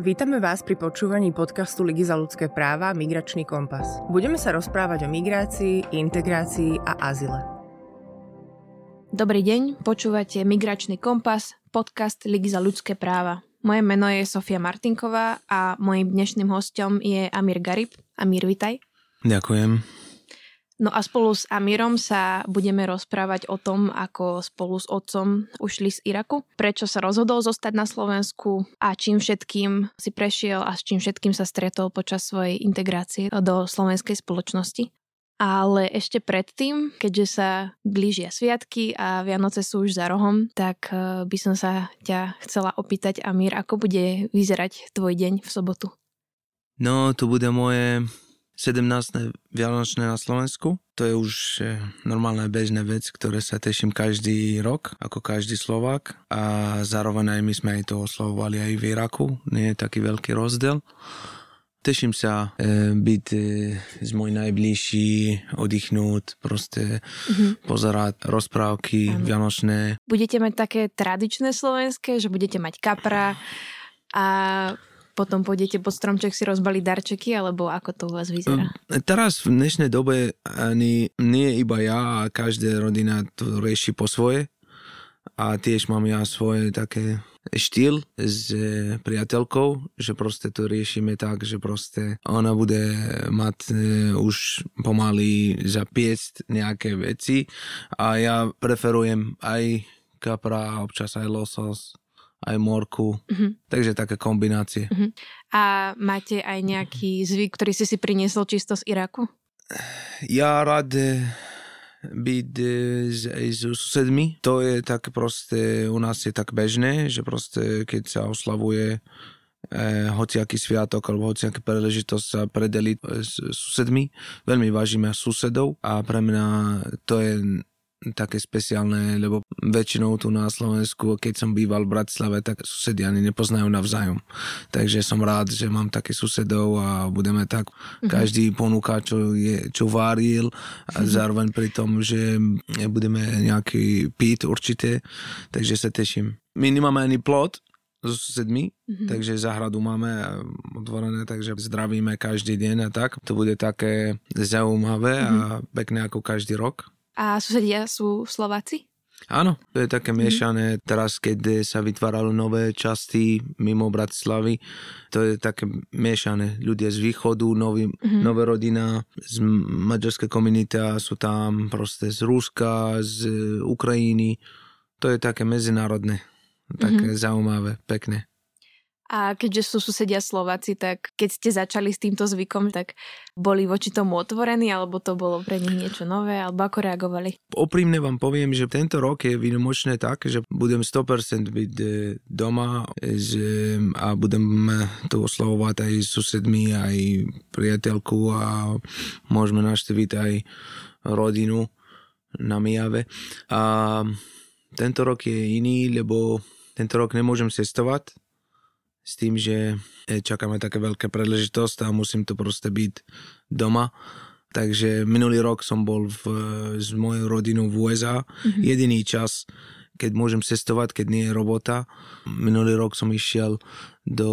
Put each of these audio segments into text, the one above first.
Vítame vás pri počúvaní podcastu Ligy za ľudské práva Migračný kompas. Budeme sa rozprávať o migrácii, integrácii a azile. Dobrý deň, počúvate Migračný kompas, podcast Ligy za ľudské práva. Moje meno je Sofia Martinková a mojim dnešným hostom je Amir Garib. Amir, vitaj. Ďakujem. No a spolu s Amírom sa budeme rozprávať o tom, ako spolu s otcom ušli z Iraku, prečo sa rozhodol zostať na Slovensku a čím všetkým si prešiel a s čím všetkým sa stretol počas svojej integrácie do slovenskej spoločnosti. Ale ešte predtým, keďže sa blížia sviatky a Vianoce sú už za rohom, tak eh, by som sa ťa chcela opýtať, Amír, ako bude vyzerať tvoj deň v sobotu? No, to bude moje 17. Vianočné na Slovensku. To je už e, normálna bežná vec, ktoré sa teším každý rok, ako každý Slovák. A zároveň aj my sme aj to oslovovali aj v Iraku. Nie je taký veľký rozdiel. Teším sa e, byť e, s môj najbližší, oddychnúť, proste mm-hmm. pozerať rozprávky ano. vianočné. Budete mať také tradičné slovenské, že budete mať kapra a potom pôjdete pod stromček si rozbaliť darčeky, alebo ako to u vás vyzerá? Hm, teraz v dnešnej dobe ani nie iba ja a každá rodina to rieši po svoje. A tiež mám ja svoje také štýl s e, priateľkou, že proste to riešime tak, že proste ona bude mať e, už pomaly zapiecť nejaké veci a ja preferujem aj kapra, občas aj losos, aj morku. Uh-huh. Takže také kombinácie. Uh-huh. A máte aj nejaký zvyk, ktorý si si priniesol čisto z Iraku? Ja rád byť s, aj so susedmi. To je tak proste, u nás je tak bežné, že proste keď sa oslavuje eh, hociaký sviatok alebo hociaký príležitosť sa predeliť s susedmi. Veľmi vážime susedov a pre mňa to je také speciálne, lebo väčšinou tu na Slovensku, keď som býval v Bratislave, tak susedia ani nepoznajú navzájom. Takže som rád, že mám také susedov a budeme tak, mm-hmm. každý ponúka, čo, je, čo váril a mm-hmm. zároveň pri tom, že budeme nejaký pít určite, takže sa teším. My nemáme ani plot, so susedmi, mm-hmm. takže záhradu máme otvorené, takže zdravíme každý deň a tak. To bude také zaujímavé mm-hmm. a pekné ako každý rok. A susedia sú Slováci? Áno, to je také mhm. miešané. Mm. Teraz, keď sa vytvárali nové časti mimo Bratislavy, to je také miešané. Ľudia z východu, nový, mm. nová rodina, z maďarskej komunity sú tam proste z Ruska, z Ukrajiny. To je také medzinárodné, také mm. zaujímavé, pekné. A keďže sú susedia Slováci, tak keď ste začali s týmto zvykom, tak boli voči tomu otvorení, alebo to bolo pre nich niečo nové, alebo ako reagovali? Oprímne vám poviem, že tento rok je výnimočné tak, že budem 100% byť e, doma a budem to oslavovať aj susedmi, aj priateľku a môžeme naštíviť aj rodinu na Mijave. A tento rok je iný, lebo tento rok nemôžem cestovať, s tým, že e, čakáme také veľké príležitosť a musím to proste byť doma. Takže minulý rok som bol v, s mojou rodinou v USA. Mm-hmm. Jediný čas, keď môžem cestovať, keď nie je robota. Minulý rok som išiel do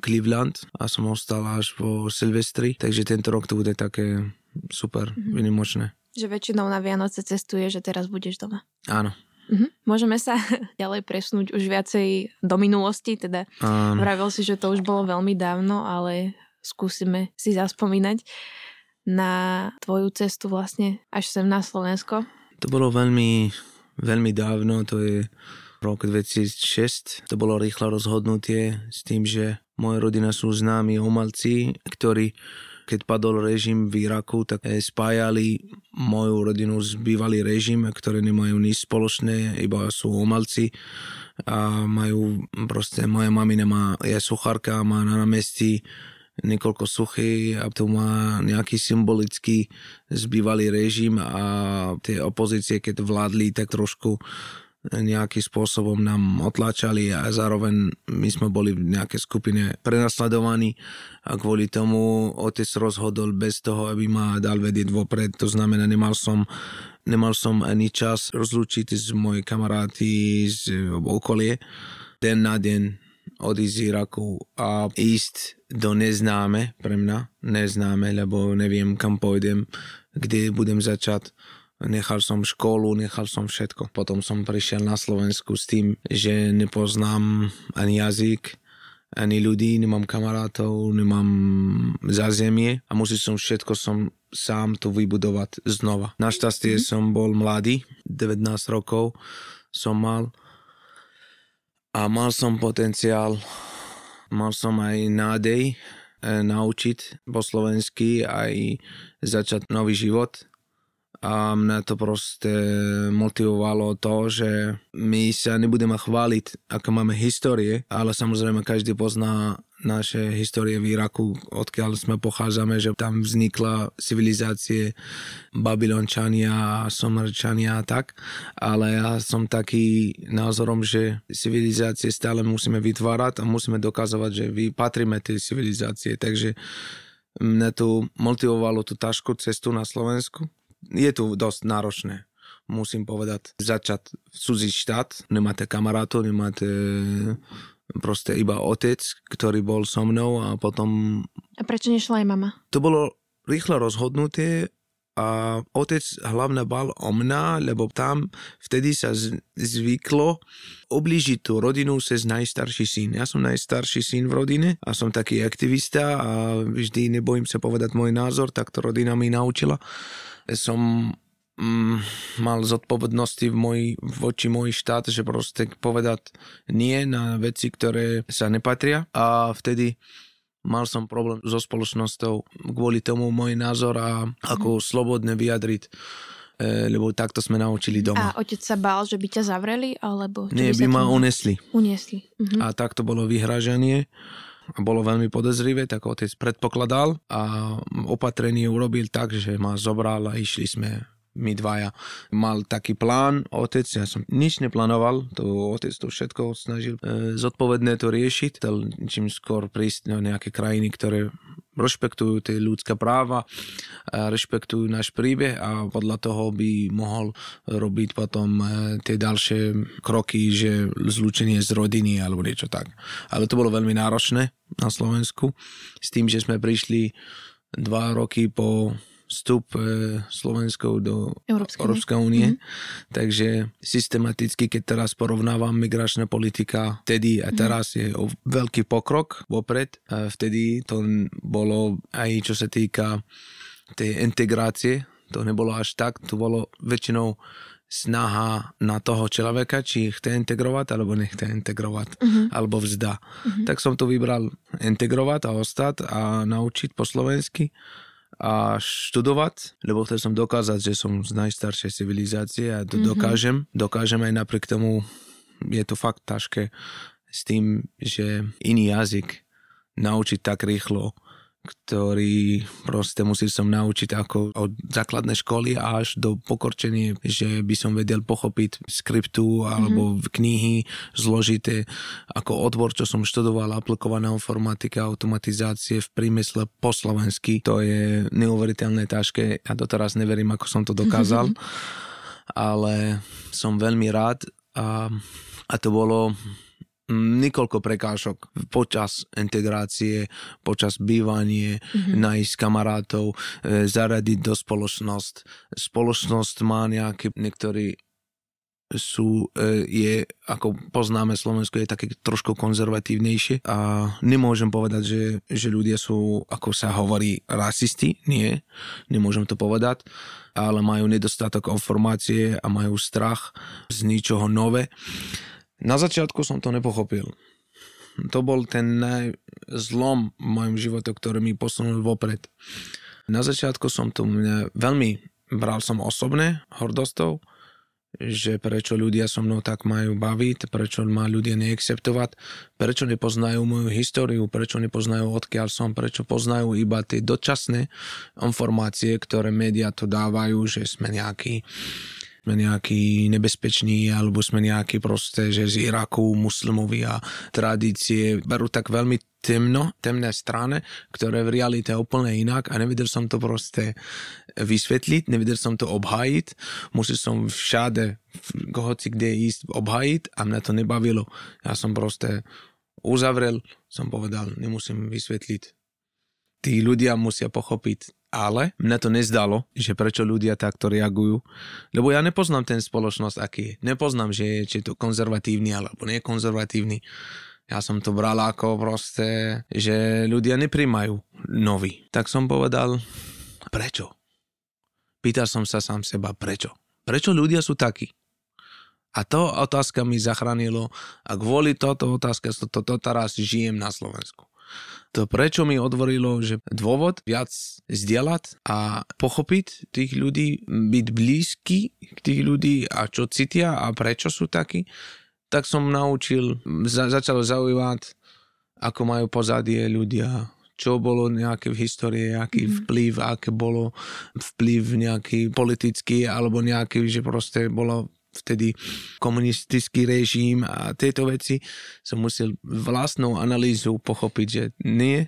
Cleveland a som ostal až po Silvestri, takže tento rok to bude také super, mm-hmm. vynimočné. Že väčšinou na Vianoce cestuje, že teraz budeš doma. Áno. Mm-hmm. Môžeme sa ďalej presnúť už viacej do minulosti, teda um. vravil si, že to už bolo veľmi dávno, ale skúsime si zaspomínať na tvoju cestu vlastne až sem na Slovensko. To bolo veľmi, veľmi dávno, to je rok 2006. To bolo rýchle rozhodnutie s tým, že moje rodina sú známi umelci, ktorí keď padol režim v Iraku, tak eh, spájali moju rodinu s bývalý režim, ktoré nemajú nič spoločné, iba sú umelci a majú proste, moja mamina má, je suchárka, má na námestí niekoľko suchy a to má nejaký symbolický zbývalý režim a tie opozície, keď vládli, tak trošku nejakým spôsobom nám otláčali a zároveň my sme boli v nejakej skupine prenasledovaní a kvôli tomu otec rozhodol bez toho, aby ma dal vedieť vopred. To znamená, nemal som, nemal som ani čas rozlúčiť s mojej kamaráty z okolie. Den na deň odísť z Iraku a ísť do neznáme pre mňa, neznáme, lebo neviem kam pôjdem, kde budem začať. Nechal som školu, nechal som všetko. Potom som prišiel na Slovensku s tým, že nepoznám ani jazyk, ani ľudí, nemám kamarátov, nemám zázemie a musel som všetko som sám to vybudovať znova. Našťastie mm-hmm. som bol mladý, 19 rokov som mal a mal som potenciál, mal som aj nádej e, naučiť po slovensky aj začať nový život a mňa to proste motivovalo to, že my sa nebudeme chváliť, ako máme histórie, ale samozrejme každý pozná naše histórie v Iraku, odkiaľ sme pochádzame, že tam vznikla civilizácie Babylončania, Somerčania a tak, ale ja som taký názorom, že civilizácie stále musíme vytvárať a musíme dokazovať, že vy patríme tej civilizácie, takže mne to motivovalo tú ťažkú cestu na Slovensku je tu dosť náročné musím povedať, začať v cudzí štát, nemáte kamarátov, nemáte proste iba otec, ktorý bol so mnou a potom... A prečo nešla aj mama? To bolo rýchle rozhodnutie a otec hlavne bal o mňa, lebo tam vtedy sa zvyklo oblížiť tú rodinu cez najstarší syn. Ja som najstarší syn v rodine a som taký aktivista a vždy nebojím sa povedať môj názor, tak to rodina mi naučila som mm, mal zodpovednosti v moj, voči môj štát, že proste povedať nie na veci, ktoré sa nepatria a vtedy mal som problém so spoločnosťou kvôli tomu môj názor a ako mm. slobodne vyjadriť e, lebo takto sme naučili doma. A otec sa bál, že by ťa zavreli? Alebo Nie, by, by ma unesli. Unesli. Mhm. A takto bolo vyhražanie bolo veľmi podezrivé, tak otec predpokladal a opatrenie urobil tak, že ma zobral a išli sme my dvaja. Mal taký plán, otec, ja som nič neplánoval, to otec to všetko snažil e, zodpovedné to riešiť, chcel čím skôr prísť na nejaké krajiny, ktoré rešpektujú tie ľudské práva, rešpektujú náš príbeh a podľa toho by mohol robiť potom e, tie ďalšie kroky, že zlúčenie z rodiny alebo niečo tak. Ale to bolo veľmi náročné na Slovensku s tým, že sme prišli dva roky po vstup e, Slovenskou do Európskej únie. Mm-hmm. Takže systematicky, keď teraz porovnávam migračná politika vtedy a mhm. teraz mm-hmm. je o veľký pokrok vopred. Vtedy to bolo aj čo sa týka tej integrácie, to nebolo až tak, to bolo väčšinou snaha na toho človeka, či chce integrovať, alebo nechce integrovať, uh-huh. alebo vzda. Uh-huh. Tak som to vybral integrovať a ostať a naučiť po slovensky a študovať, lebo chcel som dokázať, že som z najstaršej civilizácie a to mm-hmm. dokážem. Dokážem aj napriek tomu, je to fakt ťažké s tým, že iný jazyk naučiť tak rýchlo ktorý proste musel som naučiť ako od základnej školy až do pokorčenia, že by som vedel pochopiť skriptu alebo mm-hmm. knihy zložité ako odbor, čo som študoval, aplikovaná informatika, automatizácie v prímysle po slovensky. To je neuveriteľné ťažké. Ja doteraz neverím, ako som to dokázal, mm-hmm. ale som veľmi rád a, a to bolo niekoľko prekážok počas integrácie, počas bývanie, mm-hmm. nájsť kamarátov, e, zaradiť do spoločnosť. Spoločnosť má nejaké, niektorí sú, e, je, ako poznáme Slovensko, je také trošku konzervatívnejšie a nemôžem povedať, že, že ľudia sú, ako sa hovorí, rasisti, nie, nemôžem to povedať, ale majú nedostatok informácie a majú strach z ničoho nové na začiatku som to nepochopil. To bol ten zlom v mojom živote, ktorý mi posunul vopred. Na začiatku som to mňa veľmi bral som osobne, hordostou, že prečo ľudia so mnou tak majú baviť, prečo ma ľudia neakceptovať, prečo nepoznajú moju históriu, prečo nepoznajú odkiaľ som, prečo poznajú iba tie dočasné informácie, ktoré médiá to dávajú, že sme nejakí sme nejakí nebezpeční, alebo sme nejakí proste, že z Iraku muslimovia tradície berú tak veľmi temno, temné strane, ktoré v realite je úplne inak a nevedel som to proste vysvetliť, nevedel som to obhájiť, musel som všade, hoci kde ísť obhájiť a mňa to nebavilo. Ja som proste uzavrel, som povedal, nemusím vysvetliť. Tí ľudia musia pochopiť, ale mne to nezdalo, že prečo ľudia takto reagujú, lebo ja nepoznám ten spoločnosť, aký je. Nepoznám, že či je to konzervatívny alebo nie konzervatívny. Ja som to bral ako proste, že ľudia nepríjmajú nový. Tak som povedal, prečo? Pýtal som sa sám seba, prečo? Prečo ľudia sú takí? A to otázka mi zachránilo a kvôli toto otázka to, to, to teraz žijem na Slovensku. To prečo mi otvorilo, že dôvod viac zdieľať a pochopiť tých ľudí, byť blízky k tých ľudí a čo cítia a prečo sú takí, tak som naučil, za, začal zaujímať, ako majú pozadie ľudia, čo bolo nejaké v histórii, aký mm-hmm. vplyv, aké bolo vplyv nejaký politický, alebo nejaký, že proste bolo vtedy komunistický režim a tieto veci som musel vlastnou analýzu pochopiť, že nie,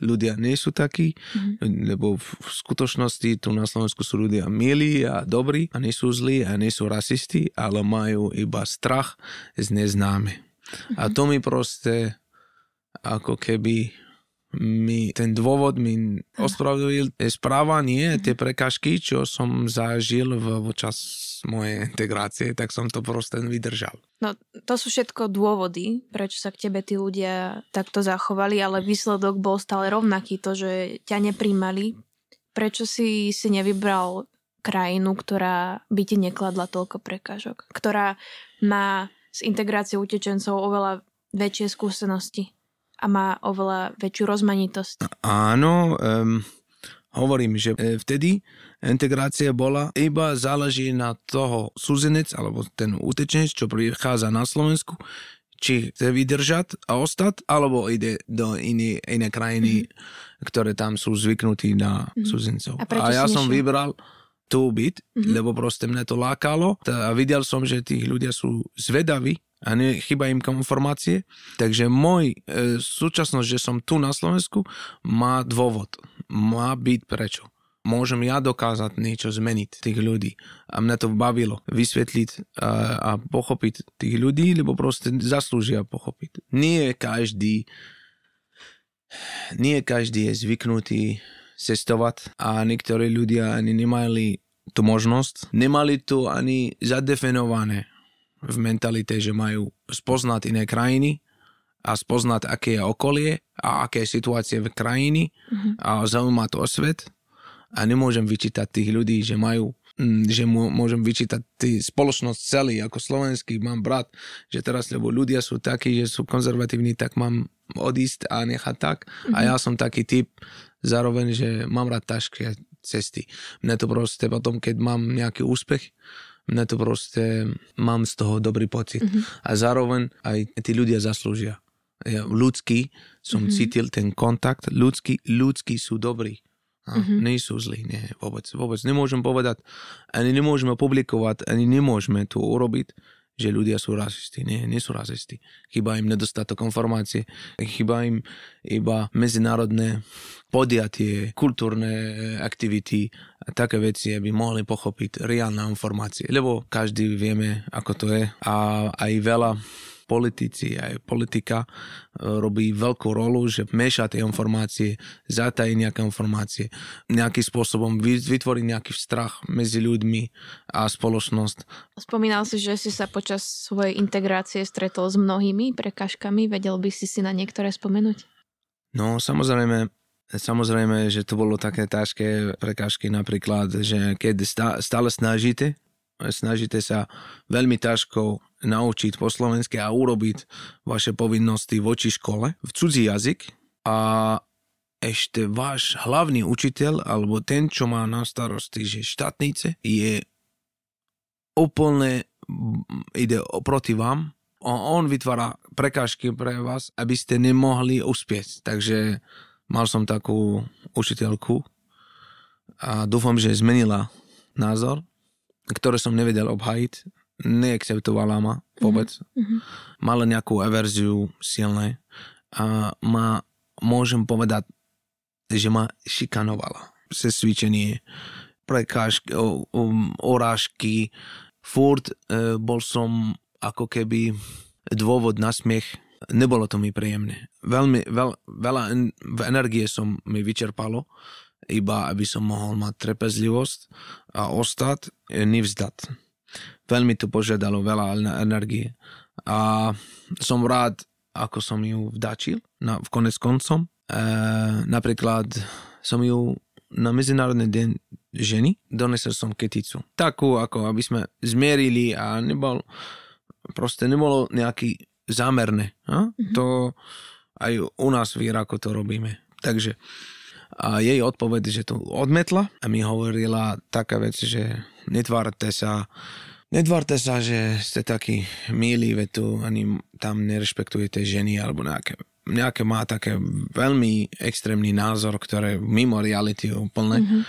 ľudia nie sú takí, mm-hmm. lebo v skutočnosti tu na Slovensku sú ľudia milí a dobrí a nie sú zlí a nie sú rasisti, ale majú iba strach z neznáme. Mm-hmm. A to mi proste ako keby mi ten dôvod mi ospravedlil správanie, tie prekažky, čo som zažil v, v čas mojej integrácie, tak som to proste vydržal. No, to sú všetko dôvody, prečo sa k tebe tí ľudia takto zachovali, ale výsledok bol stále rovnaký, to, že ťa nepríjmali. Prečo si si nevybral krajinu, ktorá by ti nekladla toľko prekážok, ktorá má s integráciou utečencov oveľa väčšie skúsenosti? a má oveľa väčšiu rozmanitosť. Áno, um, hovorím, že e, vtedy integrácia bola iba záleží na toho súzenec alebo ten utečenec, čo prichádza na Slovensku, či chce vydržať a ostať, alebo ide do iné, iné krajiny, mm-hmm. ktoré tam sú zvyknutí na mm-hmm. súzencov. A, a ja som vybral tu byť, mm-hmm. lebo proste mne to lákalo a videl som, že tí ľudia sú zvedaví a ne, chyba im informácie. Takže môj e, súčasnosť, že som tu na Slovensku, má dôvod. Má byť prečo. Môžem ja dokázať niečo zmeniť tých ľudí. A mňa to bavilo vysvetliť a, a pochopiť tých ľudí, lebo proste zaslúžia pochopiť. Nie každý nie každý je zvyknutý cestovať a niektorí ľudia ani nemali tú možnosť, nemali to ani zadefinované v mentalite, že majú spoznať iné krajiny a spoznať, aké je okolie a aké je situácie v krajiny mm-hmm. a zaujíma to o svet. A nemôžem vyčítať tých ľudí, že majú mm, že môžem vyčítať tý spoločnosť celý, ako slovenský mám brat, že teraz, lebo ľudia sú takí, že sú konzervatívni, tak mám odísť a nechať tak. Mm-hmm. A mhm. ja som taký typ, zároveň, že mám rád ťažké cesty. Mne to proste potom, keď mám nejaký úspech, mne to proste, mám z toho dobrý pocit. Mm-hmm. A zároveň aj tí ľudia zaslúžia. Ja, ľudský som mm-hmm. cítil ten kontakt, ľudský, ľudský sú dobrí. A mm-hmm. nie sú zlí, nie, vôbec, vôbec. Nemôžem povedať, ani nemôžeme publikovať, ani nemôžeme to urobiť, že ľudia sú rasisti. Nie, nie sú rasisti. Chyba im nedostatok informácie, chyba im iba medzinárodné podiatie, kultúrne aktivity a také veci, aby mohli pochopiť reálne informácie. Lebo každý vieme, ako to je a aj veľa politici, aj politika e, robí veľkú rolu, že meša tie informácie, zatají nejaké informácie, nejakým spôsobom vytvorí nejaký strach medzi ľuďmi a spoločnosť. Spomínal si, že si sa počas svojej integrácie stretol s mnohými prekažkami. Vedel by si si na niektoré spomenúť? No, samozrejme, Samozrejme, že to bolo také ťažké prekážky napríklad, že keď stále snažíte, snažíte sa veľmi ťažko naučiť po slovensky a urobiť vaše povinnosti voči škole? V cudzí jazyk? A ešte váš hlavný učiteľ alebo ten, čo má na starosti, že štátnice je úplne ide proti vám? On vytvára prekážky pre vás, aby ste nemohli uspieť. Takže mal som takú učiteľku a dúfam, že zmenila názor, ktoré som nevedel obhajiť neakceptovala ma vôbec. Mm-hmm. Mala nejakú averziu silné a ma, môžem povedať, že ma šikanovala. Sesvičenie, prekážky, orážky. Furt e, bol som ako keby dôvod na smiech nebolo to mi príjemné. Veľmi, veľ, veľa en, energie som mi vyčerpalo, iba aby som mohol mať trpezlivosť a ostať nevzdať. Veľmi to požiadalo veľa energie. A som rád, ako som ju vdačil na, v konec koncom. E, napríklad som ju na Medzinárodný deň ženy donesel som keticu. Takú, ako aby sme zmierili a nebol, proste nebolo nejaký zámerné. Mm-hmm. To aj u nás v Iraku to robíme. Takže a jej odpoveď, že to odmetla a mi hovorila taká vec, že netvárte sa, netvárte sa, že ste takí milí, veď tu ani tam nerešpektujete ženy alebo nejaké nejaké má také veľmi extrémny názor, ktoré mimo reality úplne, mm-hmm.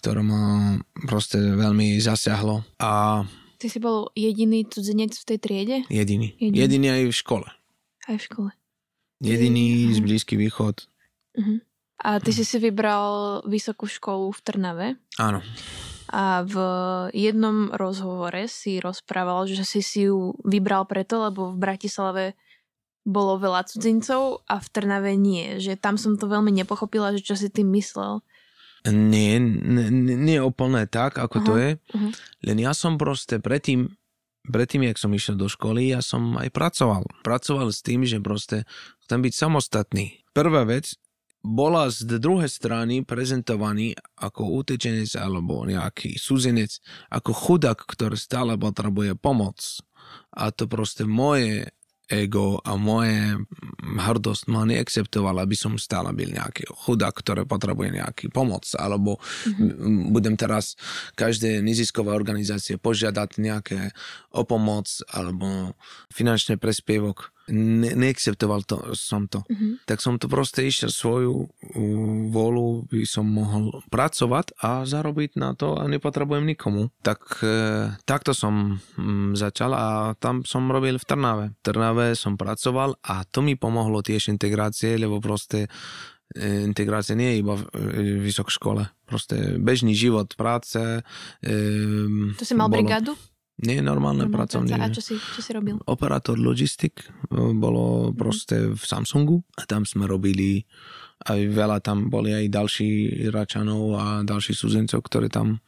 ktoré ma proste veľmi zasiahlo. A Ty si bol jediný cudzinec v tej triede? Jediný. Jediný, jediný aj v škole. Aj v škole. Jediný z Blízky východ. Uh-huh. A ty si si vybral vysokú školu v Trnave? Áno. A v jednom rozhovore si rozprával, že si si ju vybral preto, lebo v Bratislave bolo veľa cudzincov a v Trnave nie. Že tam som to veľmi nepochopila, že čo si tým myslel. Nie, nie, nie úplne tak, ako uh-huh. to je. Uh-huh. Len ja som proste predtým, predtým, jak som išiel do školy, ja som aj pracoval. Pracoval s tým, že proste chcem byť samostatný. Prvá vec, bola z druhej strany prezentovaný ako utečenec alebo nejaký súzenec, ako chudák, ktorý stále potrebuje pomoc. A to proste moje ego a moje hrdosť ma neakceptoval, aby som stále byl nejaký chudák, ktorý potrebuje nejaký pomoc, alebo mm-hmm. budem teraz každé neziskové organizácie požiadať nejaké o pomoc alebo finančný prespievok ne, neakceptoval to, som to. Mm-hmm. Tak som to proste išiel svoju uh, volu, by som mohol pracovať a zarobiť na to a nepotrebujem nikomu. Tak uh, takto som um, začal a tam som robil v Trnave. V Trnave som pracoval a to mi pomohlo tiež integrácie, lebo proste e, integrácia nie je iba v vysokej škole. Proste bežný život, práce. Um, to si mal bolo... brigádu? Nie, normálne Normálne pracovné. A čo si, čo si robil? Operátor logistik bolo mm. proste v Samsungu a tam sme robili aj veľa tam boli aj ďalší Iračanov a ďalší súzencov, ktorí tam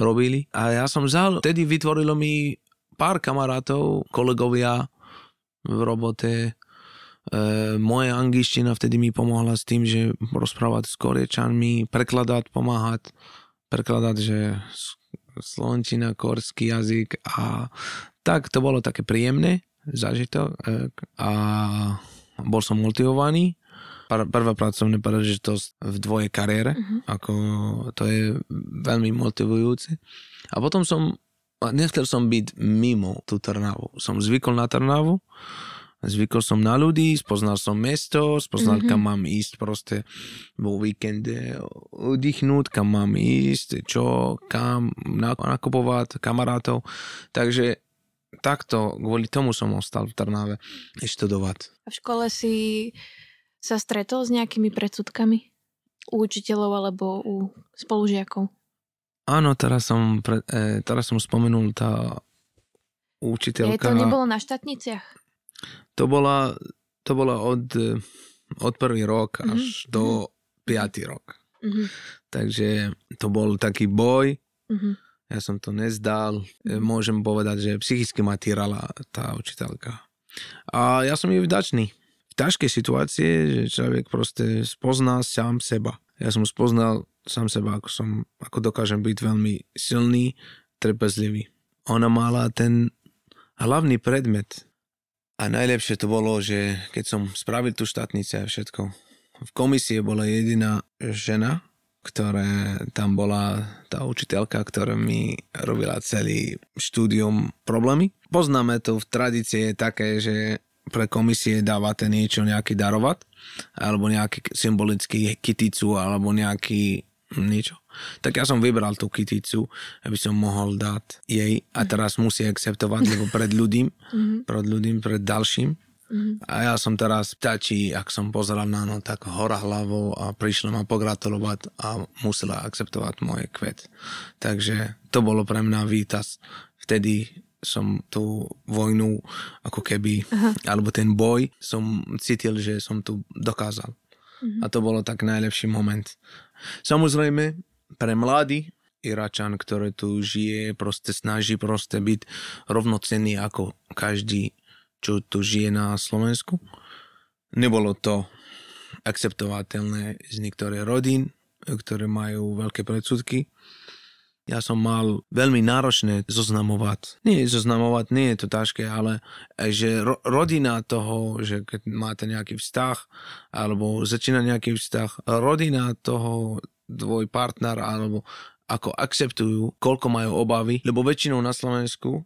robili. A ja som vzal, vtedy vytvorilo mi pár kamarátov, kolegovia v robote. E, moje angličtina vtedy mi pomohla s tým, že rozprávať s korečanmi, prekladať, pomáhať, prekladať, že slončina, korský jazyk a tak to bolo také príjemné zažitok e, a bol som motivovaný. Prvá pracovná príležitosť v dvoje kariére, uh-huh. ako to je veľmi motivujúce. A potom som, nechcel som byť mimo tú Trnavu. Som zvykol na Trnavu, Zvykol som na ľudí, spoznal som mesto, spoznal, mm-hmm. kam mám ísť proste vo víkende oddychnúť, kam mám ísť, čo, kam nakupovať, kamarátov. Takže takto, kvôli tomu som ostal v Trnave študovať. A v škole si sa stretol s nejakými predsudkami? U učiteľov alebo u spolužiakov? Áno, teraz som, pre, e, teraz som spomenul tá učiteľka. Je to nebolo na štátniciach? To bola, to bola od, od prvý rok až mm-hmm. do mhm. piatý rok. Mm-hmm. Takže to bol taký boj. Mm-hmm. Ja som to nezdal. Mm-hmm. Môžem povedať, že psychicky ma týrala tá učiteľka. A ja som jej vďačný. V ťažkej situácii, že človek proste spozná sám seba. Ja som spoznal sám seba, ako, som, ako dokážem byť veľmi silný, trpezlivý. Ona mala ten hlavný predmet, a najlepšie to bolo, že keď som spravil tú štátnice a všetko, v komisie bola jediná žena, ktorá tam bola tá učiteľka, ktorá mi robila celý štúdium problémy. Poznáme to v tradícii je také, že pre komisie dávate niečo nejaký darovať, alebo nejaký symbolický kyticu, alebo nejaký niečo. Tak ja som vybral tú kyticu, aby som mohol dať jej a mhm. teraz musí akceptovať, lebo pred ľudím, mhm. pred ľudím, pred ďalším. Mm-hmm. A ja som teraz ptačí, ak som pozeral na no, tak hora hlavou a prišla ma pogratulovať a musela akceptovať moje kvet. Takže to bolo pre mňa výtaz. Vtedy som tú vojnu, ako keby, Aha. alebo ten boj, som cítil, že som tu dokázal. Uh-huh. A to bolo tak najlepší moment. Samozrejme, pre mladý Iračan, ktorý tu žije, proste snaží proste byť rovnocenný ako každý, čo tu žije na Slovensku. Nebolo to akceptovateľné z niektorých rodín, ktoré majú veľké predsudky ja som mal veľmi náročné zoznamovať. Nie zoznamovať, nie je to ťažké, ale že ro- rodina toho, že keď máte nejaký vzťah, alebo začína nejaký vzťah, rodina toho, tvoj partner, alebo ako akceptujú, koľko majú obavy, lebo väčšinou na Slovensku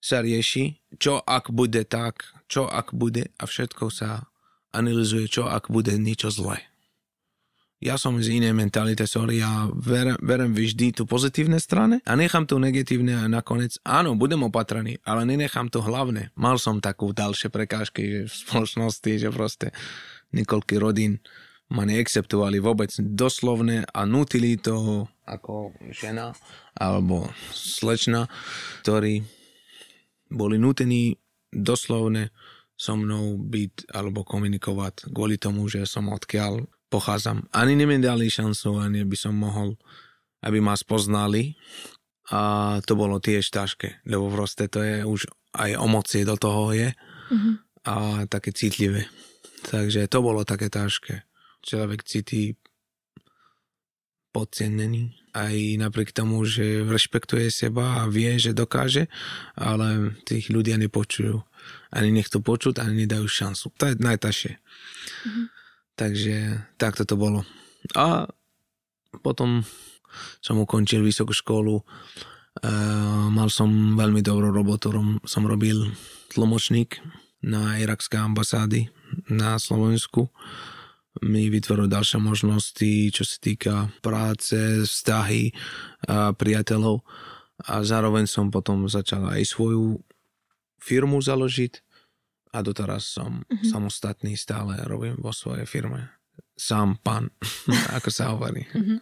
sa rieši, čo ak bude tak, čo ak bude a všetko sa analizuje, čo ak bude niečo zlé ja som z inej mentality, sorry, ja verem, verem vždy tú pozitívne strane a nechám tu negatívne a nakoniec, áno, budem opatrný, ale nenechám to hlavné. Mal som takú ďalšie prekážky že v spoločnosti, že proste niekoľký rodín ma neakceptovali vôbec doslovne a nutili toho ako žena alebo slečna, ktorí boli nutení doslovne so mnou byť alebo komunikovať kvôli tomu, že som odkiaľ pochádzam. Ani ne mi dali šancu, ani by som mohol, aby ma spoznali. A to bolo tiež ťažké, lebo proste to je už aj emócie do toho je mm-hmm. a také citlivé. Takže to bolo také ťažké. Človek cíti podcenený aj napriek tomu, že rešpektuje seba a vie, že dokáže, ale tých ľudia nepočujú. Ani nechcú počuť, ani nedajú šancu. To je najtažšie. Mm-hmm. Takže takto to bolo. A potom som ukončil vysokú školu. E, mal som veľmi dobrú robotu. Som robil tlmočník na irakské ambasády na Slovensku. Mi vytvoril ďalšie možnosti, čo sa týka práce, vzťahy, a priateľov. A zároveň som potom začal aj svoju firmu založiť a doteraz som mm-hmm. samostatný, stále robím vo svojej firme. Sám pán, ako sa hovorí. Mm-hmm.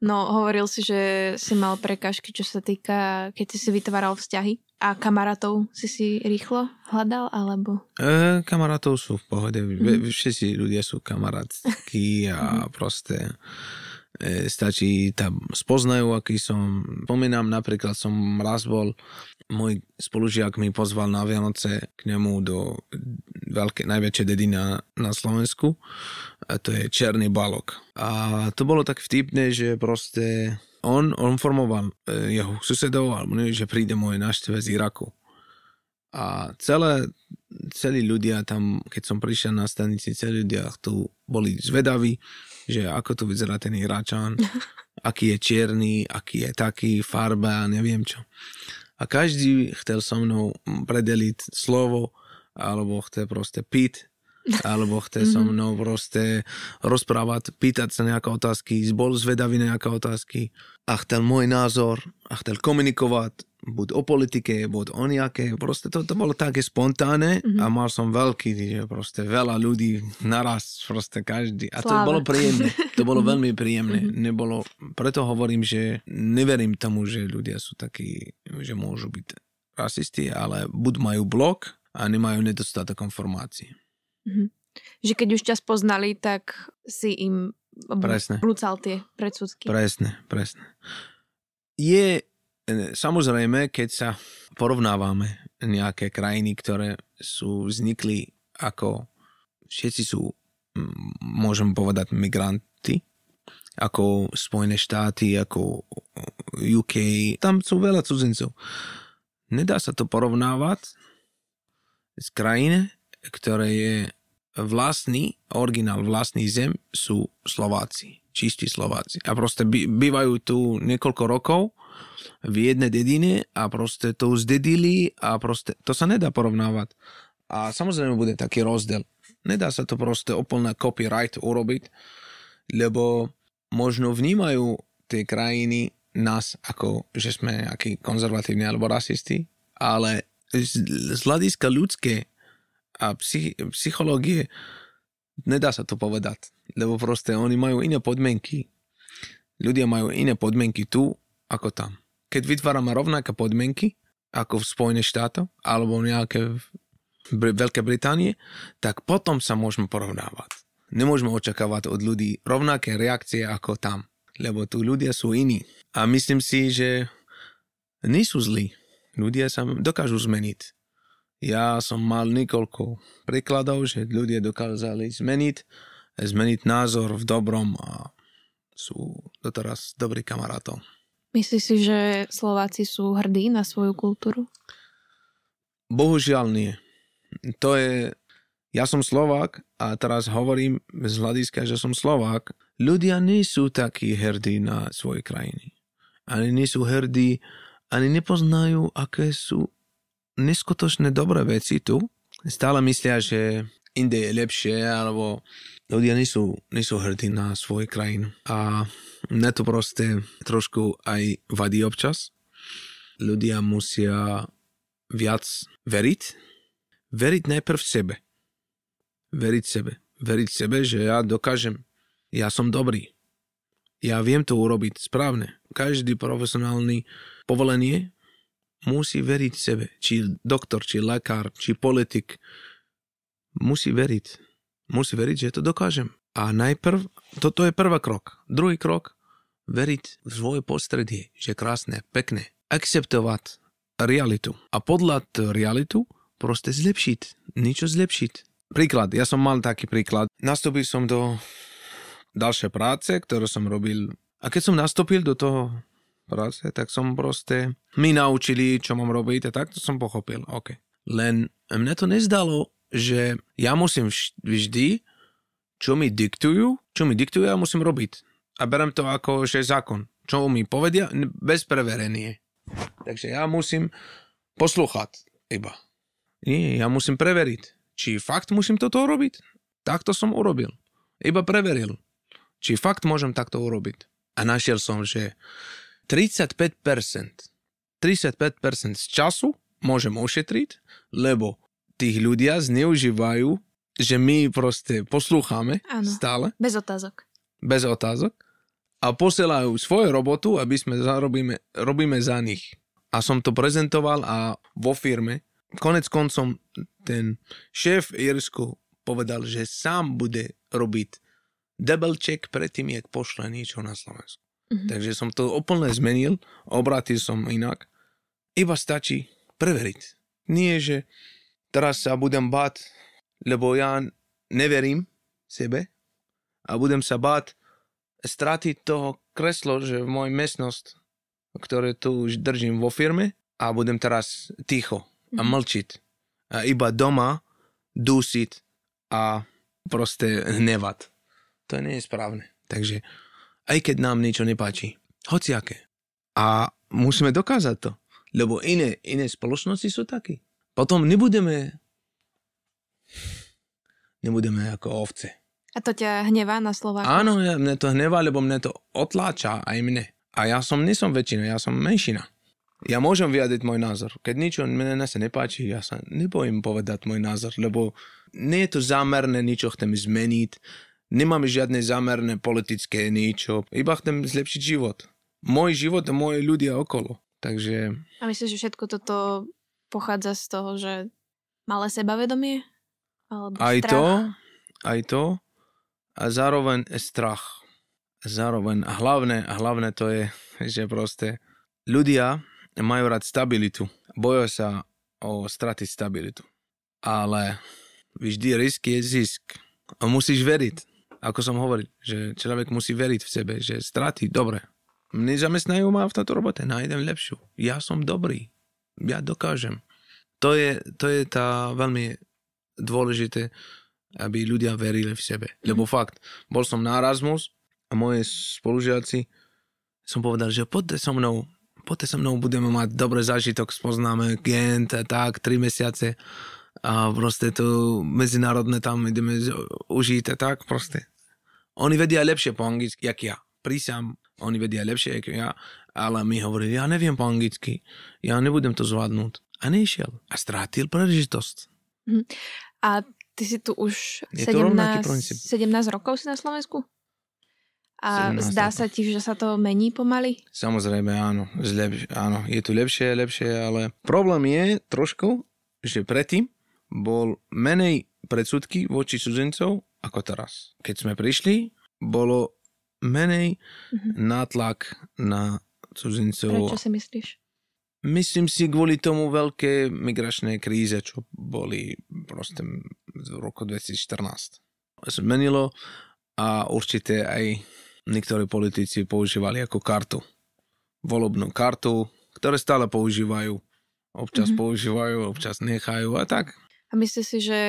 No, hovoril si, že si mal prekážky, čo sa týka, keď si si vytváral vzťahy. A kamarátov si si rýchlo hľadal, alebo? E, kamarátov sú v pohode. Mm-hmm. Všetci ľudia sú kamarátskí a proste stačí tam spoznajú, aký som. Pomínam napríklad, som raz bol môj spolužiak mi pozval na Vianoce k nemu do veľké, najväčšej dediny na, na Slovensku a to je Černý balok. A to bolo tak vtipné, že proste on, on formoval e, jeho susedov, alebo neviem, že príde moje návšteve z Iraku. A celé, celí ľudia tam, keď som prišiel na stanici, celí ľudia tu boli zvedaví, že ako tu vyzerá ten Iračan, aký je čierny, aký je taký, farba, neviem čo a každý chcel so mnou predeliť slovo, alebo chce proste piť, alebo chce so mhm. mnou proste rozprávať, pýtať sa nejaké otázky, bol zvedavý nejaké otázky a chcel môj názor a chcel komunikovať buď o politike, buď o nejaké, proste to, to bolo také spontánne mm-hmm. a mal som veľký, že proste veľa ľudí naraz, proste každý. A Sláva. to bolo príjemné, to bolo veľmi príjemné. Mm-hmm. Nebolo, preto hovorím, že neverím tomu, že ľudia sú takí, že môžu byť rasisti, ale buď majú blok a nemajú nedostatok informácií. Mm-hmm. Že keď už ťa spoznali, tak si im presne. tie predsudky. Presne, presne. Je Samozrejme, keď sa porovnávame nejaké krajiny, ktoré sú vznikli ako všetci sú, môžem povedať, migranti, ako Spojené štáty, ako UK, tam sú veľa cudzincov. Nedá sa to porovnávať s krajine, ktoré je vlastný, originál vlastný zem sú Slováci, čistí Slováci. A proste bývajú tu niekoľko rokov v jednej dedine a proste to zdedili a proste to sa nedá porovnávať. A samozrejme bude taký rozdiel. Nedá sa to proste úplne copyright urobiť, lebo možno vnímajú tie krajiny nás ako, že sme nejakí konzervatívni alebo rasisti, ale z hľadiska ľudské a psych, psychológie nedá sa to povedať, lebo proste oni majú iné podmienky. Ľudia majú iné podmienky tu ako tam keď vytvárame rovnaké podmienky ako v Spojených štátoch alebo nejaké v Veľké Británie, tak potom sa môžeme porovnávať. Nemôžeme očakávať od ľudí rovnaké reakcie ako tam, lebo tu ľudia sú iní. A myslím si, že nie sú zlí. Ľudia sa dokážu zmeniť. Ja som mal niekoľko príkladov, že ľudia dokázali zmeniť, zmeniť názor v dobrom a sú doteraz dobrí kamarátov. Myslíš si, že Slováci sú hrdí na svoju kultúru? Bohužiaľ nie. To je... Ja som Slovák a teraz hovorím z hľadiska, že som Slovák. Ľudia nie sú takí hrdí na svoje krajiny. Ani nie sú hrdí, ani nepoznajú, aké sú neskutočné dobré veci tu. Stále myslia, že inde lepšie, alebo ľudia nie sú, nie sú hrdí na svoju krajinu. A mne to proste trošku aj vadí občas. Ľudia musia viac veriť. Veriť najprv sebe. Veriť sebe. Veriť sebe, že ja dokážem. Ja som dobrý. Ja viem to urobiť správne. Každý profesionálny povolenie musí veriť sebe. Či doktor, či lekár, či politik. Musí veriť. Musí veriť, že to dokážem. A najprv, toto je prvý krok. Druhý krok, veriť v svoje prostredie, že krásne, pekné. Akceptovať realitu. A podľa realitu proste zlepšiť. Niečo zlepšiť. Príklad, ja som mal taký príklad. Nastúpil som do ďalšej práce, ktorú som robil. A keď som nastúpil do toho práce, tak som proste mi naučili, čo mám robiť a tak to som pochopil. OK. Len mne to nezdalo, že ja musím vždy, čo mi diktujú, čo mi diktujú, ja musím robiť. A berem to ako, že zákon. Čo mi povedia, bez preverenie. Takže ja musím poslúchať iba. Nie, ja musím preveriť, či fakt musím toto urobiť. Takto som urobil. Iba preveril, či fakt môžem takto urobiť. A našiel som, že 35%, 35% z času môžem ošetriť, lebo tých ľudia zneužívajú, že my proste poslúchame Áno, stále. Bez otázok. Bez otázok. A posielajú svoju robotu, aby sme zarobíme, robíme za nich. A som to prezentoval a vo firme, konec koncom ten šéf Irsku povedal, že sám bude robiť double check predtým, jak pošle niečo na Slovensku. Mm-hmm. Takže som to úplne zmenil, obrátil som inak. Iba stačí preveriť. Nie, že teraz sa budem báť, lebo ja neverím sebe a budem sa báť stratiť toho kreslo, že v mojej miestnosť, ktoré tu už držím vo firme a budem teraz ticho a Mhm. mlčiť. A iba doma dusiť a proste hnevať. To nie je správne. Takže aj keď nám niečo nepáči. Hociaké. A musíme dokázať to. Lebo iné, iné spoločnosti sú takí. Potom nebudeme nebudeme ako ovce. A to ťa hnevá na Slovákov? Áno, ja, mne to hnevá, lebo mne to otláča aj mne. A ja som, nie som väčšina, ja som menšina. Ja môžem vyjadriť môj názor. Keď niečo mne sa nepáči, ja sa nebojím povedať môj názor, lebo nie je to zámerné, niečo chcem zmeniť, nemám žiadne zámerné politické niečo, iba chcem zlepšiť život. Môj život a moje ľudia okolo. Takže A myslíš, že všetko toto pochádza z toho, že malé sebavedomie? Alebo aj strach? to, aj to a zároveň strach. Zároveň a hlavné, a hlavné to je, že proste ľudia majú rád stabilitu. Boja sa o stratiť stabilitu. Ale vždy risk je zisk. A musíš veriť. Ako som hovoril, že človek musí veriť v sebe, že stratí, dobre. Mne zamestnajú ma v tejto robote, nájdem lepšiu. Ja som dobrý. Ja dokážem. To je, to je tá veľmi dôležité, aby ľudia verili v sebe. Lebo fakt, bol som na Erasmus a moje spolužiaci som povedal, že poďte so mnou, poďte so mnou, budeme mať dobrý zážitok, spoznáme Gent a tak, tri mesiace a proste to medzinárodné tam ideme užiť a tak proste. Oni vedia lepšie po anglicky, jak ja. Prísam, oni vedia lepšie, ako ja, ale mi hovorili, ja neviem po anglicky, ja nebudem to zvládnuť. A nešiel. A strátil príležitosť. A ty si tu už Je to rovnaký 17, princíp. 17 rokov si na Slovensku? A 17 zdá rokov. sa ti, že sa to mení pomaly? Samozrejme, áno, zlep, áno, je tu lepšie, lepšie, ale problém je trošku, že predtým bol menej predsudky voči cudzincov ako teraz. Keď sme prišli, bolo menej Mhm. nátlak na cudzincov. Prečo si myslíš? Myslím si kvôli tomu veľké migračné kríze, čo boli proste v roku 2014. Zmenilo a určite aj niektorí politici používali ako kartu. Volebnú kartu, ktoré stále používajú. Občas Mhm. používajú, občas nechajú a tak. A myslíš si, že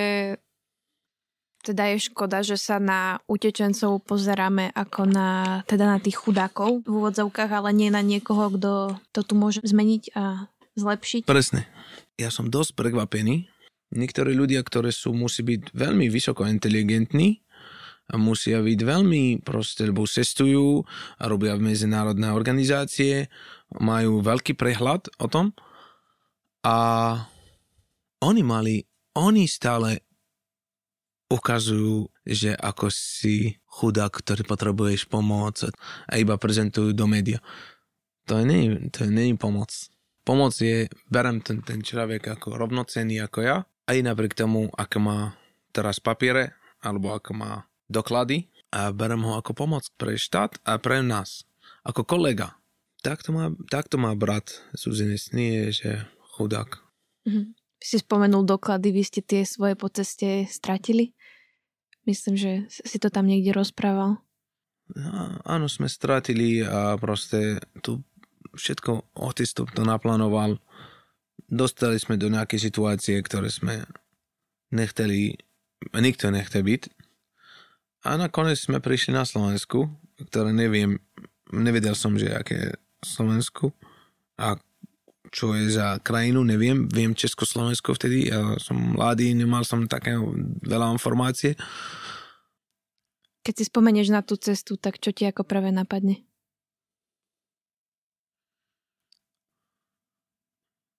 teda je škoda, že sa na utečencov pozeráme ako na, teda na tých chudákov v úvodzovkách, ale nie na niekoho, kto to tu môže zmeniť a zlepšiť. Presne. Ja som dosť prekvapený. Niektorí ľudia, ktorí sú, musí byť veľmi vysoko inteligentní a musia byť veľmi proste, lebo cestujú robia v medzinárodné organizácie, majú veľký prehľad o tom a oni mali, oni stále ukazujú, že ako si chudák, ktorý potrebuješ pomoc a iba prezentujú do média. To nie, to nie je pomoc. Pomoc je, berem ten, ten človek ako rovnocenný ako ja, aj napriek tomu, ako má teraz papiere, alebo ako má doklady, a berem ho ako pomoc pre štát a pre nás, ako kolega. Tak to má, tak to má brat Suzinec, nie že chudák. Mhm. Si spomenul doklady, vy ste tie svoje po ceste stratili? Myslím, že si to tam niekde rozprával. A, áno, sme stratili a proste tu všetko otec to naplánoval. Dostali sme do nejakej situácie, ktoré sme nechteli, nikto nechce byť. A nakoniec sme prišli na Slovensku, ktoré neviem, nevedel som, že aké Slovensku a čo je za krajinu, neviem. Viem Československo vtedy, ja som mladý, nemal som také veľa informácie. Keď si spomenieš na tú cestu, tak čo ti ako prvé napadne?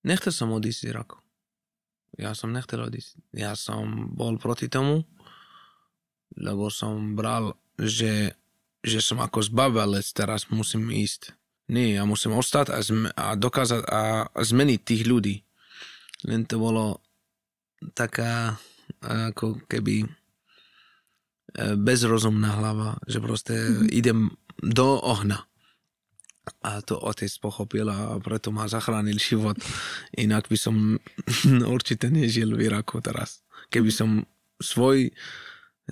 Nechcel som odísť z Iraku. Ja som nechcel odísť. Ja som bol proti tomu, lebo som bral, že, že som ako zbabelec, teraz musím ísť. Nie, ja musím ostať a, zme, a dokázať a, zmeniť tých ľudí. Len to bolo taká ako keby e, bezrozumná hlava, že proste mm-hmm. idem do ohna. A to otec pochopil a preto ma zachránil život. Inak by som určite nežil v Iraku teraz. Keby som svoj,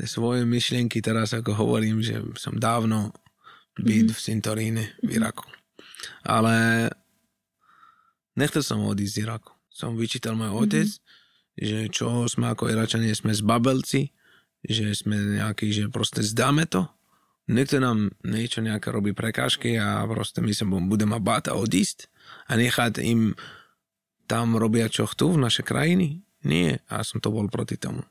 svoje myšlienky teraz, ako hovorím, že som dávno byť mm-hmm. v Sintoríne v Iraku. Ale nechcel som odísť z Iraku. Som vyčítal môj otec, mm-hmm. že čo sme ako Iračania, sme zbabelci, že sme nejakí, že proste zdáme to niekto nám niečo nejaké robí prekážky a proste my sa budeme báť a odísť a nechať im tam robia čo chcú v našej krajiny? Nie. A som to bol proti tomu.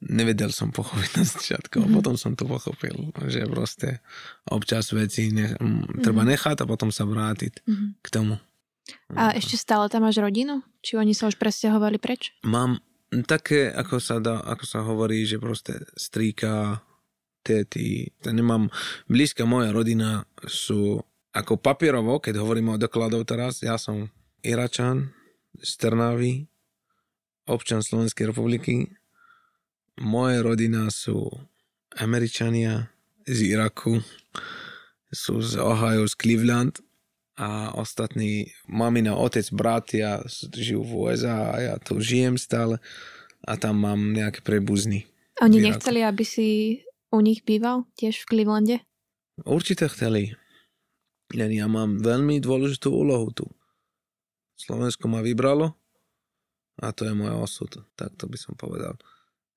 Nevedel som pochopiť na začiatku, mm-hmm. potom som to pochopil, že proste občas veci ne, mm-hmm. treba nechať a potom sa vrátiť mm-hmm. k tomu. A ešte stále tam máš rodinu? Či oni sa už presťahovali preč? Mám také, ako sa, dá, ako sa hovorí, že proste strýka, tety, nemám, blízka moja rodina sú ako papierovo, keď hovoríme o dokladov teraz, ja som Iračan z Trnavy, občan Slovenskej republiky, moje rodina sú Američania z Iraku, sú z Ohio, z Cleveland a ostatní, mamina, otec, bratia žijú v USA a ja tu žijem stále a tam mám nejaké prebuzny. Oni nechceli, aby si u nich býval tiež v Clevelande? Určite chceli. Len ja mám veľmi dôležitú úlohu tu. Slovensko ma vybralo a to je môj osud. Tak to by som povedal.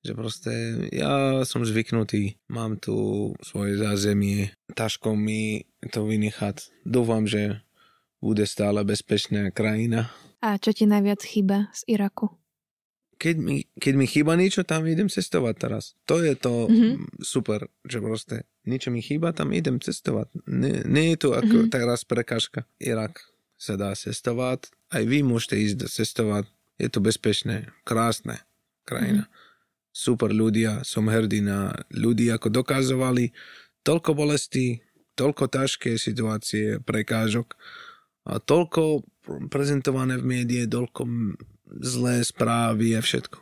Že proste ja som zvyknutý, mám tu svoje zázemie, ťažko mi to vynechať. Dúfam, že bude stále bezpečná krajina. A čo ti najviac chýba z Iraku? keď mi, keď mi chýba niečo, tam idem cestovať teraz. To je to mm-hmm. super, že proste niečo mi chýba, tam idem cestovať. Nie, nie je to ako mm-hmm. teraz prekažka. Irak sa dá cestovať, aj vy môžete ísť cestovať. Je to bezpečné, krásne krajina. Mm-hmm. Super ľudia, som hrdý na ľudí, ako dokazovali toľko bolesti, toľko ťažké situácie, prekážok a toľko prezentované v médii, toľko zlé správy a všetko.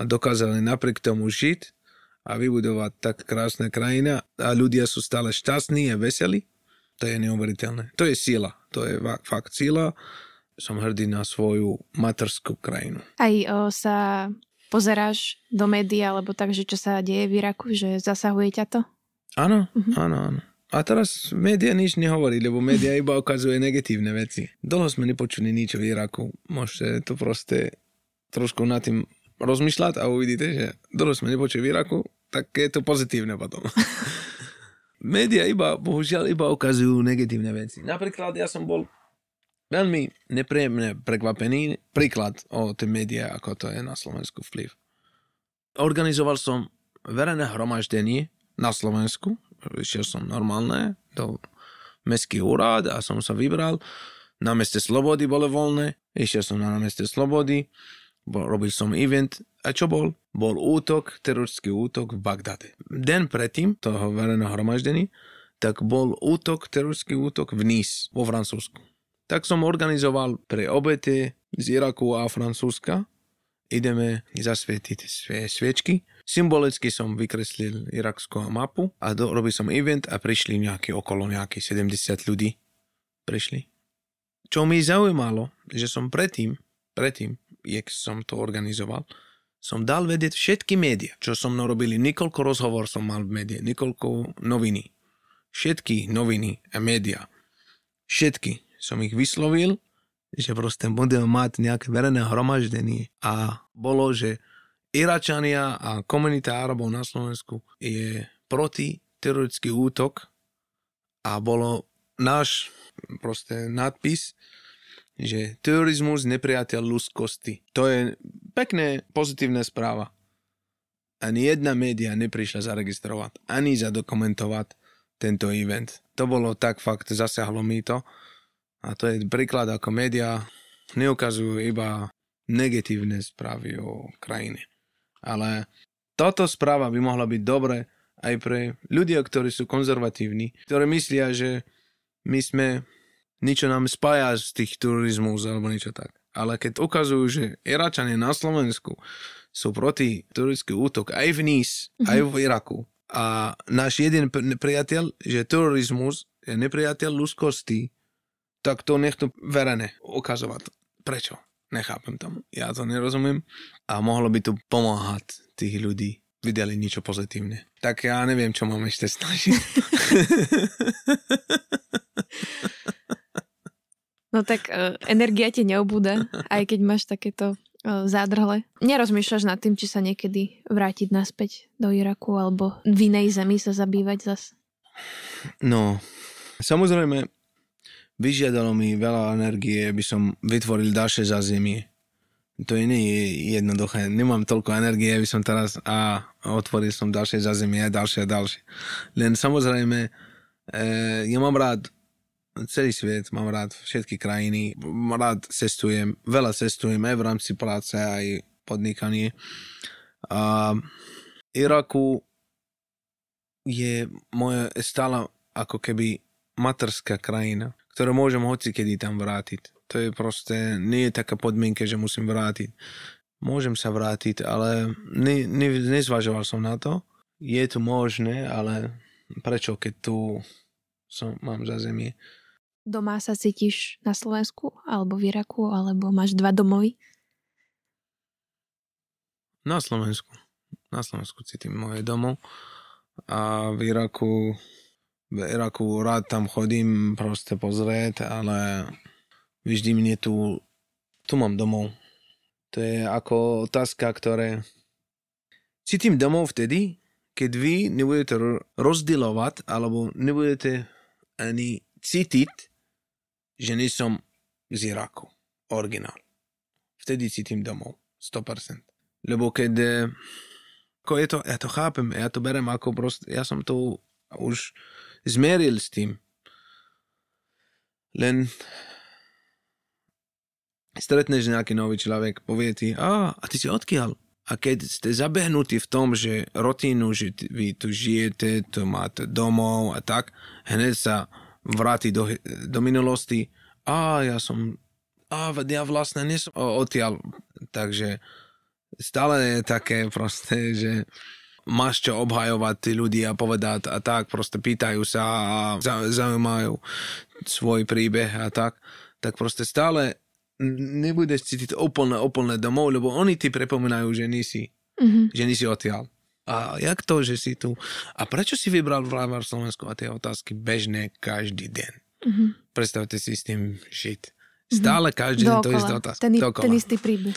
A dokázali napriek tomu žiť a vybudovať tak krásne krajina a ľudia sú stále šťastní a veselí. To je neuveriteľné. To je sila. To je fakt sila. Som hrdý na svoju materskú krajinu. Aj o, sa pozeráš do médií, alebo tak, že čo sa deje v Iraku, že zasahuje ťa to? Áno, mm-hmm. áno, áno. A teraz média nič nehovorí, lebo média iba ukazuje negatívne veci. Dlho sme nepočuli nič v Iraku. Môžete to proste trošku nad tým rozmýšľať a uvidíte, že dlho sme nepočuli v Iraku, tak je to pozitívne potom. média iba, bohužiaľ, iba ukazujú negatívne veci. Napríklad ja som bol veľmi nepríjemne prekvapený príklad o tie médiá, ako to je na Slovensku vplyv. Organizoval som verejné hromaždenie na Slovensku, išiel som normálne do mestský úrad a som sa vybral. Na meste Slobody bolo voľné, išiel som na meste Slobody, bol, robil som event a čo bol? Bol útok, teroristický útok v Bagdade. Den predtým toho verejného hromaždenia, tak bol útok, teroristický útok v Nice, vo Francúzsku tak som organizoval pre obete z Iraku a Francúzska. Ideme zasvietiť svoje sviečky. Symbolicky som vykreslil irakskú mapu a do, robil som event a prišli nejaké okolo nejakých 70 ľudí. Prišli. Čo mi zaujímalo, že som predtým, predtým, jak som to organizoval, som dal vedieť všetky médiá, čo som robili. Niekoľko rozhovor som mal v médiách, niekoľko noviny. Všetky noviny a médiá. Všetky som ich vyslovil, že proste budeme mať nejaké verejné hromaždenie a bolo, že Iračania a komunita Arabov na Slovensku je proti terorický útok a bolo náš proste nadpis, že terorizmus nepriateľ ľudskosti. To je pekné, pozitívna správa. Ani jedna média neprišla zaregistrovať, ani zadokumentovať tento event. To bolo tak fakt, zasiahlo mi to a to je príklad, ako médiá neukazujú iba negatívne správy o krajine. Ale táto správa by mohla byť dobre aj pre ľudia, ktorí sú konzervatívni, ktorí myslia, že my sme, niečo nám spája z tých turizmus alebo niečo tak. Ale keď ukazujú, že Iračania na Slovensku sú proti turistický útok aj v Nice, mm-hmm. aj v Iraku. A náš jeden priateľ, že terorizmus je nepriateľ ľudskosti, tak to nech to verejne ukazovať. Prečo? Nechápem tomu. Ja to nerozumiem. A mohlo by to pomáhať tých ľudí videli niečo pozitívne. Tak ja neviem, čo mám ešte snažiť. No tak uh, energia ti neobúda, aj keď máš takéto uh, zádrhle. Nerozmýšľaš nad tým, či sa niekedy vrátiť naspäť do Iraku alebo v inej zemi sa zabývať zas? No, samozrejme, vyžiadalo mi veľa energie, aby som vytvoril ďalšie zázemie. To je nie jednoduché. Nemám toľko energie, aby som teraz a otvoril som ďalšie zázemie a ďalšie a ďalšie. Len samozrejme, e, ja mám rád celý svet, mám rád všetky krajiny, rád cestujem, veľa cestujem aj v rámci práce, aj podnikanie. A Iraku je moja stále ako keby materská krajina ktoré môžem hoci kedy tam vrátiť. To je proste, nie je taká podmienka, že musím vrátiť. Môžem sa vrátiť, ale ne, ne, nezvažoval som na to. Je to možné, ale prečo, keď tu som, mám za zemie. Doma sa cítiš na Slovensku, alebo v Iraku, alebo máš dva domovy? Na Slovensku. Na Slovensku cítim moje domov a v Iraku v Iraku rád tam chodím proste pozrieť, ale vždy mne tu, tu mám domov. To je ako otázka, ktoré cítim domov vtedy, keď vy nebudete rozdielovať alebo nebudete ani cítiť, že nie som z Iraku. Originál. Vtedy cítim domov. 100%. Lebo keď ako je to, ja to chápem, ja to berem ako proste, ja som to už s tým. Len stretneš nejaký nový človek, povie ti, a, a ty si odkiaľ? A keď ste zabehnutí v tom, že rutinu, že vy tu žijete, tu máte domov a tak, hneď sa vráti do, do minulosti. A ja som, a ja vlastne nie som odtiaľ. Takže stále je také proste, že máš čo obhajovať tí ľudia, povedať a tak, proste pýtajú sa a zaujímajú svoj príbeh a tak, tak proste stále nebudeš cítiť úplne, úplne domov, lebo oni ti pripomínajú, že nie si, mm-hmm. že nie si odtiaľ. A jak to, že si tu? A prečo si vybral práve Slovensku? A tie otázky bežné každý deň. Mm-hmm. Predstavte si s tým žiť. Mhm. Stále každý deň to isté otázka. Ten, ten istý príbeh.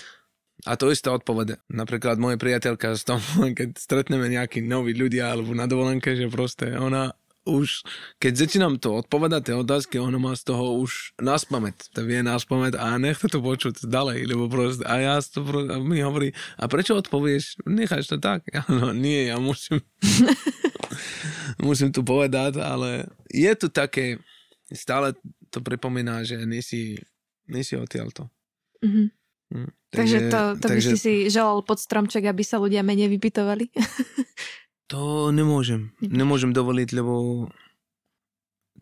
A to isté odpovede. Napríklad moja priateľka z tom, keď stretneme nejakí noví ľudia alebo na dovolenke, že proste ona už, keď začínam to odpovedať, tie otázky, ona má z toho už nás pamäť. To vie nás pamäť a nechce to počuť ďalej, lebo proste, a ja to proste, a mi hovorí, a prečo odpovieš? Necháš to tak? Ja, no, nie, ja musím, musím to povedať, ale je to také, stále to pripomína, že nie si, nie si odtiaľto. Mm-hmm. Hm, takže, takže to, to takže... by si si želal pod stromček, aby sa ľudia menej vypytovali? To nemôžem. Nemôžem dovoliť, lebo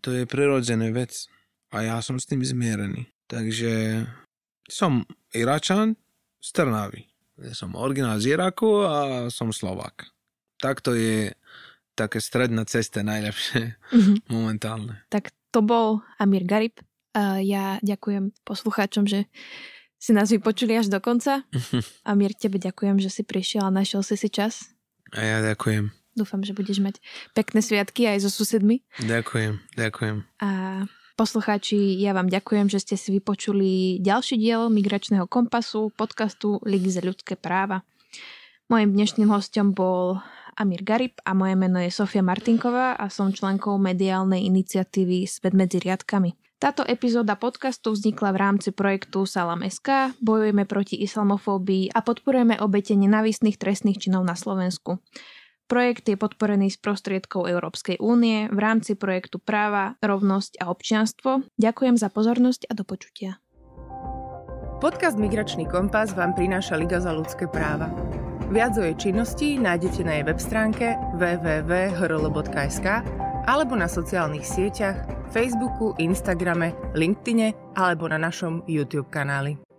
to je prirodzená vec. A ja som s tým zmierený. Takže som Iračan z Trnavy. Ja som originál z Iraku a som Slovak. Tak to je také stredná cesta najlepšie mm-hmm. momentálne. Tak to bol Amir Garib. Ja ďakujem poslucháčom, že si nás vypočuli až do konca. Amir, tebe ďakujem, že si prišiel a našiel si si čas. A ja ďakujem. Dúfam, že budeš mať pekné sviatky aj so susedmi. Ďakujem, ďakujem. A poslucháči, ja vám ďakujem, že ste si vypočuli ďalší diel Migračného kompasu, podcastu Ligy za ľudské práva. Mojím dnešným hostom bol Amir Garib a moje meno je Sofia Martinková a som členkou mediálnej iniciatívy Svet medzi riadkami. Táto epizóda podcastu vznikla v rámci projektu Salam SK, bojujeme proti islamofóbii a podporujeme obete nenávistných trestných činov na Slovensku. Projekt je podporený z prostriedkov Európskej únie v rámci projektu Práva, rovnosť a občianstvo. Ďakujem za pozornosť a do počutia. Podcast Migračný kompas vám prináša Liga za ľudské práva. Viac o jej činnosti nájdete na jej web stránke www.hrl.sk alebo na sociálnych sieťach Facebooku, Instagrame, LinkedIne alebo na našom YouTube kanáli.